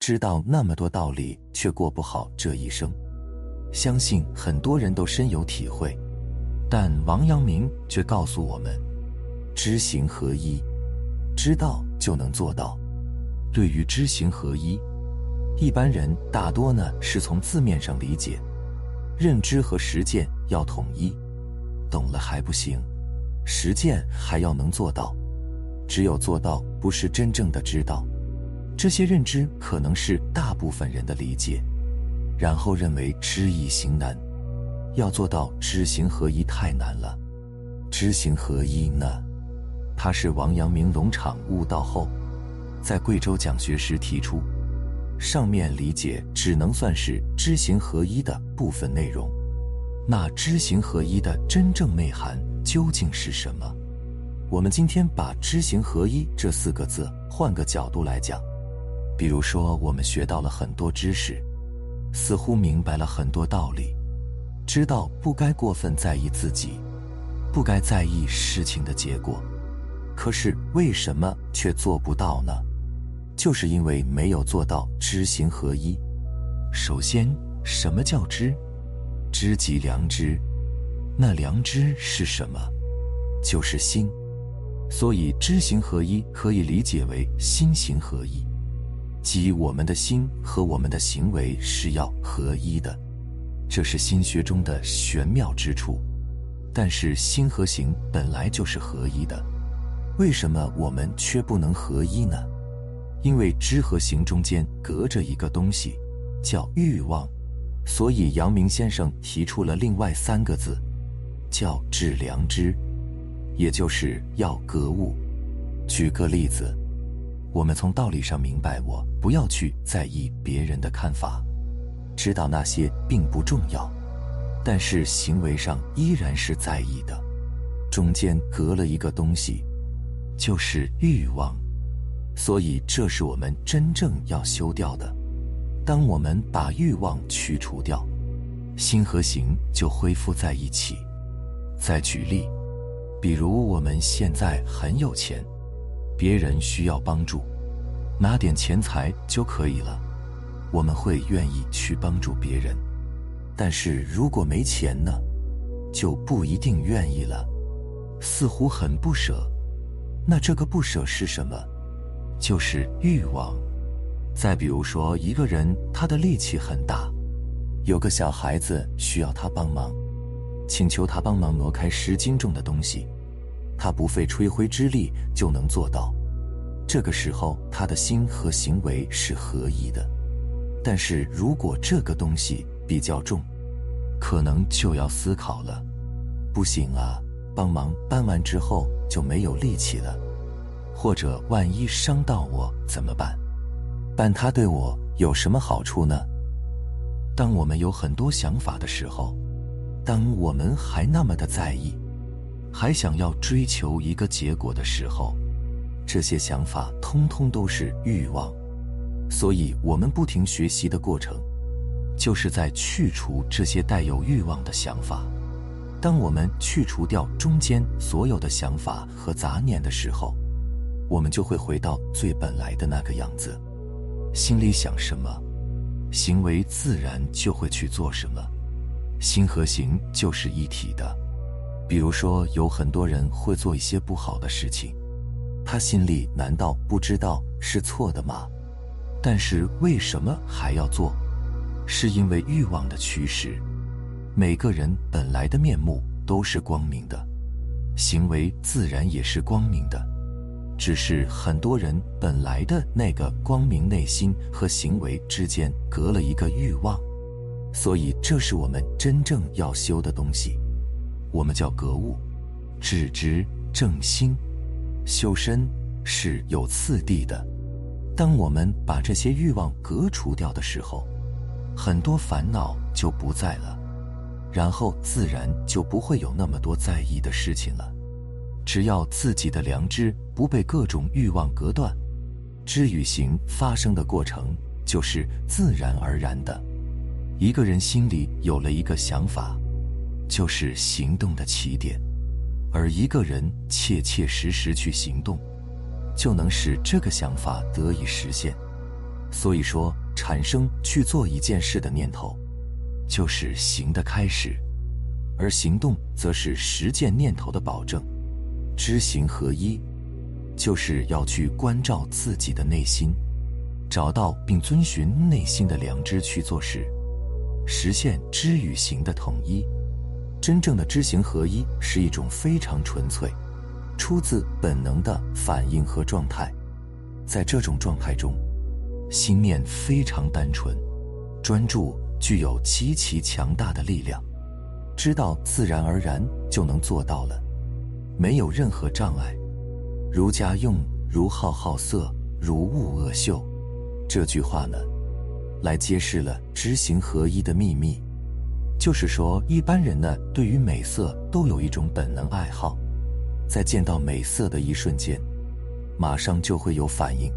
知道那么多道理，却过不好这一生。相信很多人都深有体会，但王阳明却告诉我们：知行合一，知道就能做到。对于知行合一，一般人大多呢是从字面上理解，认知和实践要统一，懂了还不行，实践还要能做到。只有做到，不是真正的知道。这些认知可能是大部分人的理解，然后认为知易行难，要做到知行合一太难了。知行合一呢，它是王阳明农场悟道后，在贵州讲学时提出。上面理解只能算是知行合一的部分内容。那知行合一的真正内涵究竟是什么？我们今天把知行合一这四个字换个角度来讲。比如说，我们学到了很多知识，似乎明白了很多道理，知道不该过分在意自己，不该在意事情的结果。可是为什么却做不到呢？就是因为没有做到知行合一。首先，什么叫知？知即良知。那良知是什么？就是心。所以，知行合一可以理解为心行合一。即我们的心和我们的行为是要合一的，这是心学中的玄妙之处。但是心和行本来就是合一的，为什么我们却不能合一呢？因为知和行中间隔着一个东西，叫欲望。所以阳明先生提出了另外三个字，叫致良知，也就是要格物。举个例子。我们从道理上明白，我不要去在意别人的看法，知道那些并不重要，但是行为上依然是在意的。中间隔了一个东西，就是欲望，所以这是我们真正要修掉的。当我们把欲望去除掉，心和行就恢复在一起。再举例，比如我们现在很有钱。别人需要帮助，拿点钱财就可以了，我们会愿意去帮助别人。但是如果没钱呢，就不一定愿意了，似乎很不舍。那这个不舍是什么？就是欲望。再比如说，一个人他的力气很大，有个小孩子需要他帮忙，请求他帮忙挪开十斤重的东西。他不费吹灰之力就能做到，这个时候他的心和行为是合一的。但是如果这个东西比较重，可能就要思考了。不行啊，帮忙搬完之后就没有力气了，或者万一伤到我怎么办？搬它对我有什么好处呢？当我们有很多想法的时候，当我们还那么的在意。还想要追求一个结果的时候，这些想法通通都是欲望。所以，我们不停学习的过程，就是在去除这些带有欲望的想法。当我们去除掉中间所有的想法和杂念的时候，我们就会回到最本来的那个样子。心里想什么，行为自然就会去做什么。心和行就是一体的。比如说，有很多人会做一些不好的事情，他心里难道不知道是错的吗？但是为什么还要做？是因为欲望的驱使。每个人本来的面目都是光明的，行为自然也是光明的，只是很多人本来的那个光明内心和行为之间隔了一个欲望，所以这是我们真正要修的东西。我们叫格物、致知、正心、修身是有次第的。当我们把这些欲望革除掉的时候，很多烦恼就不在了，然后自然就不会有那么多在意的事情了。只要自己的良知不被各种欲望隔断，知与行发生的过程就是自然而然的。一个人心里有了一个想法。就是行动的起点，而一个人切切实实去行动，就能使这个想法得以实现。所以说，产生去做一件事的念头，就是行的开始，而行动则是实践念头的保证。知行合一，就是要去关照自己的内心，找到并遵循内心的良知去做事，实现知与行的统一。真正的知行合一是一种非常纯粹、出自本能的反应和状态，在这种状态中。心念非常单纯，专注具有极其强大的力量，知道自然而然就能做到了，没有任何障碍。儒家用“如好好色，如恶恶臭”这句话呢，来揭示了知行合一的秘密。就是说，一般人呢，对于美色都有一种本能爱好，在见到美色的一瞬间，马上就会有反应，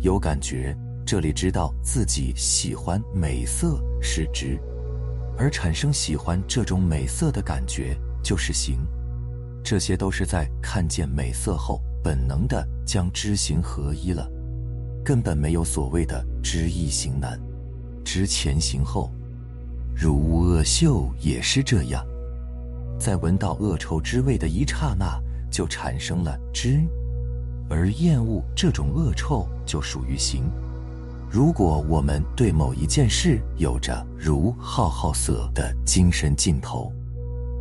有感觉。这里知道自己喜欢美色是直，而产生喜欢这种美色的感觉就是行，这些都是在看见美色后本能的将知行合一了，根本没有所谓的知易行难，知前行后，如恶恶嗅也是这样，在闻到恶臭之味的一刹那就产生了知，而厌恶这种恶臭就属于行。如果我们对某一件事有着如好好色的精神劲头，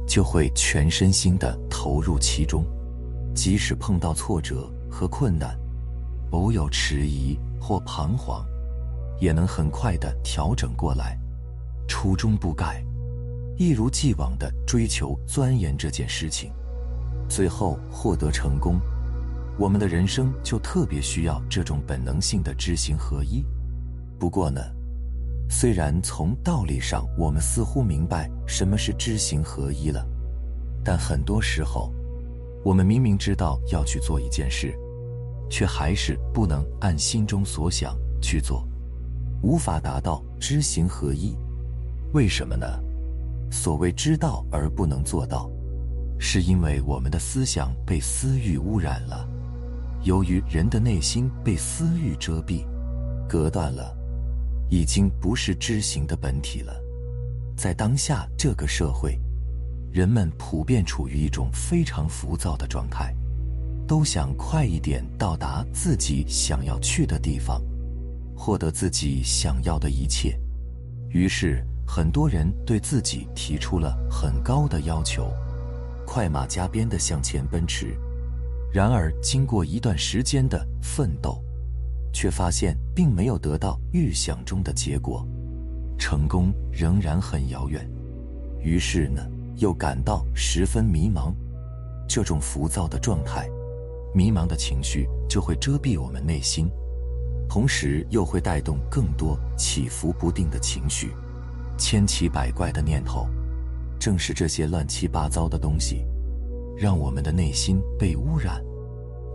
就会全身心的投入其中，即使碰到挫折和困难，偶有迟疑或彷徨，也能很快的调整过来，初衷不改，一如既往的追求钻研这件事情，最后获得成功。我们的人生就特别需要这种本能性的知行合一。不过呢，虽然从道理上我们似乎明白什么是知行合一了，但很多时候，我们明明知道要去做一件事，却还是不能按心中所想去做，无法达到知行合一。为什么呢？所谓知道而不能做到，是因为我们的思想被私欲污染了。由于人的内心被私欲遮蔽、隔断了。已经不是知行的本体了。在当下这个社会，人们普遍处于一种非常浮躁的状态，都想快一点到达自己想要去的地方，获得自己想要的一切。于是，很多人对自己提出了很高的要求，快马加鞭地向前奔驰。然而，经过一段时间的奋斗，却发现并没有得到预想中的结果，成功仍然很遥远。于是呢，又感到十分迷茫。这种浮躁的状态、迷茫的情绪就会遮蔽我们内心，同时又会带动更多起伏不定的情绪、千奇百怪的念头。正是这些乱七八糟的东西，让我们的内心被污染，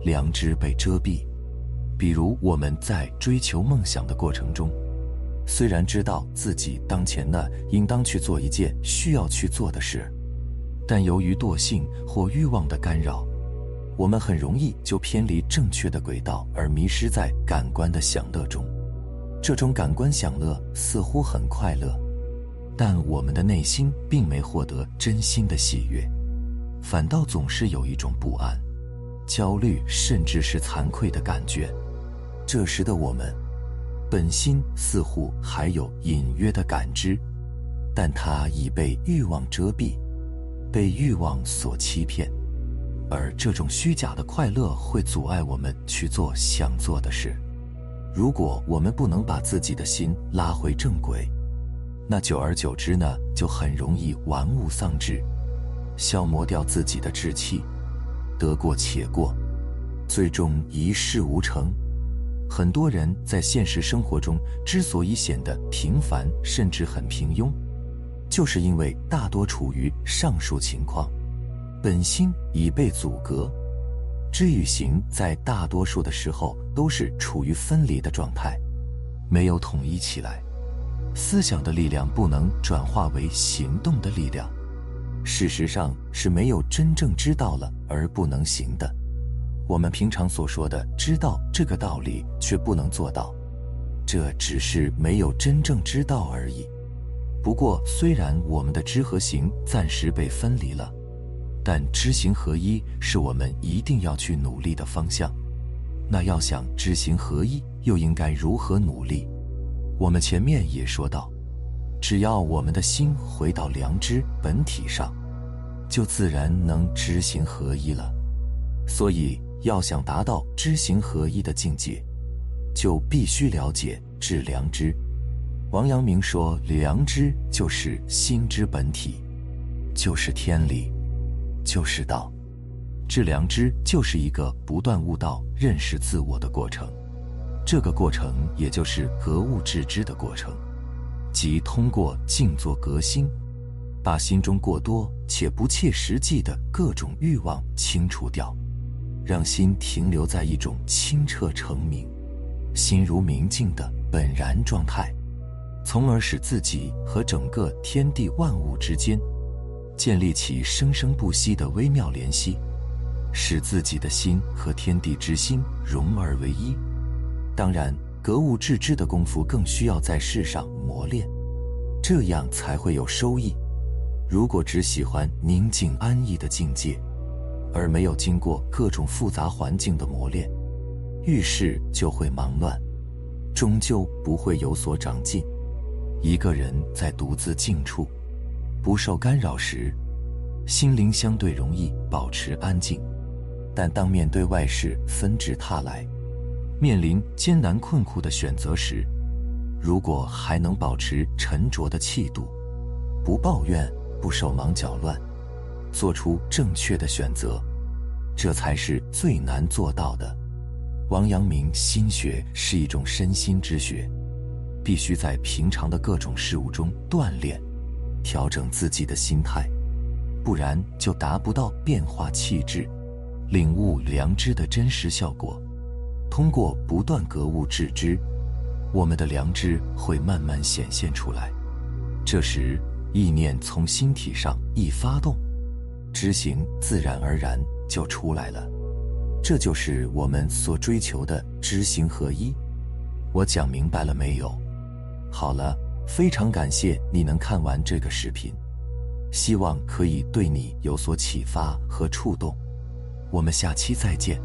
良知被遮蔽。比如我们在追求梦想的过程中，虽然知道自己当前呢应当去做一件需要去做的事，但由于惰性或欲望的干扰，我们很容易就偏离正确的轨道，而迷失在感官的享乐中。这种感官享乐似乎很快乐，但我们的内心并没获得真心的喜悦，反倒总是有一种不安、焦虑，甚至是惭愧的感觉。这时的我们，本心似乎还有隐约的感知，但它已被欲望遮蔽，被欲望所欺骗，而这种虚假的快乐会阻碍我们去做想做的事。如果我们不能把自己的心拉回正轨，那久而久之呢，就很容易玩物丧志，消磨掉自己的志气，得过且过，最终一事无成。很多人在现实生活中之所以显得平凡，甚至很平庸，就是因为大多处于上述情况，本心已被阻隔，知与行在大多数的时候都是处于分离的状态，没有统一起来，思想的力量不能转化为行动的力量，事实上是没有真正知道了而不能行的。我们平常所说的知道这个道理，却不能做到，这只是没有真正知道而已。不过，虽然我们的知和行暂时被分离了，但知行合一是我们一定要去努力的方向。那要想知行合一，又应该如何努力？我们前面也说到，只要我们的心回到良知本体上，就自然能知行合一了。所以，要想达到知行合一的境界，就必须了解致良知。王阳明说：“良知就是心之本体，就是天理，就是道。致良知就是一个不断悟道、认识自我的过程。这个过程也就是格物致知的过程，即通过静坐革新，把心中过多且不切实际的各种欲望清除掉，让心停留在一种清澈澄明、心如明镜的本然状态。”从而使自己和整个天地万物之间建立起生生不息的微妙联系，使自己的心和天地之心融而为一。当然，格物致知的功夫更需要在世上磨练，这样才会有收益。如果只喜欢宁静安逸的境界，而没有经过各种复杂环境的磨练，遇事就会忙乱，终究不会有所长进。一个人在独自静处，不受干扰时，心灵相对容易保持安静；但当面对外事纷至沓来，面临艰难困苦的选择时，如果还能保持沉着的气度，不抱怨，不手忙脚乱，做出正确的选择，这才是最难做到的。王阳明心学是一种身心之学。必须在平常的各种事物中锻炼、调整自己的心态，不然就达不到变化气质、领悟良知的真实效果。通过不断格物致知，我们的良知会慢慢显现出来。这时，意念从心体上一发动，知行自然而然就出来了。这就是我们所追求的知行合一。我讲明白了没有？好了，非常感谢你能看完这个视频，希望可以对你有所启发和触动。我们下期再见。